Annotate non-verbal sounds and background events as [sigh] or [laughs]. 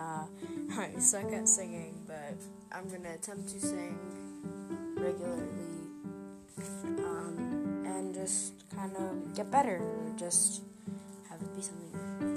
Uh, [laughs] I suck at singing, but I'm gonna attempt to sing regularly um, and just kind of get better. Just have it be something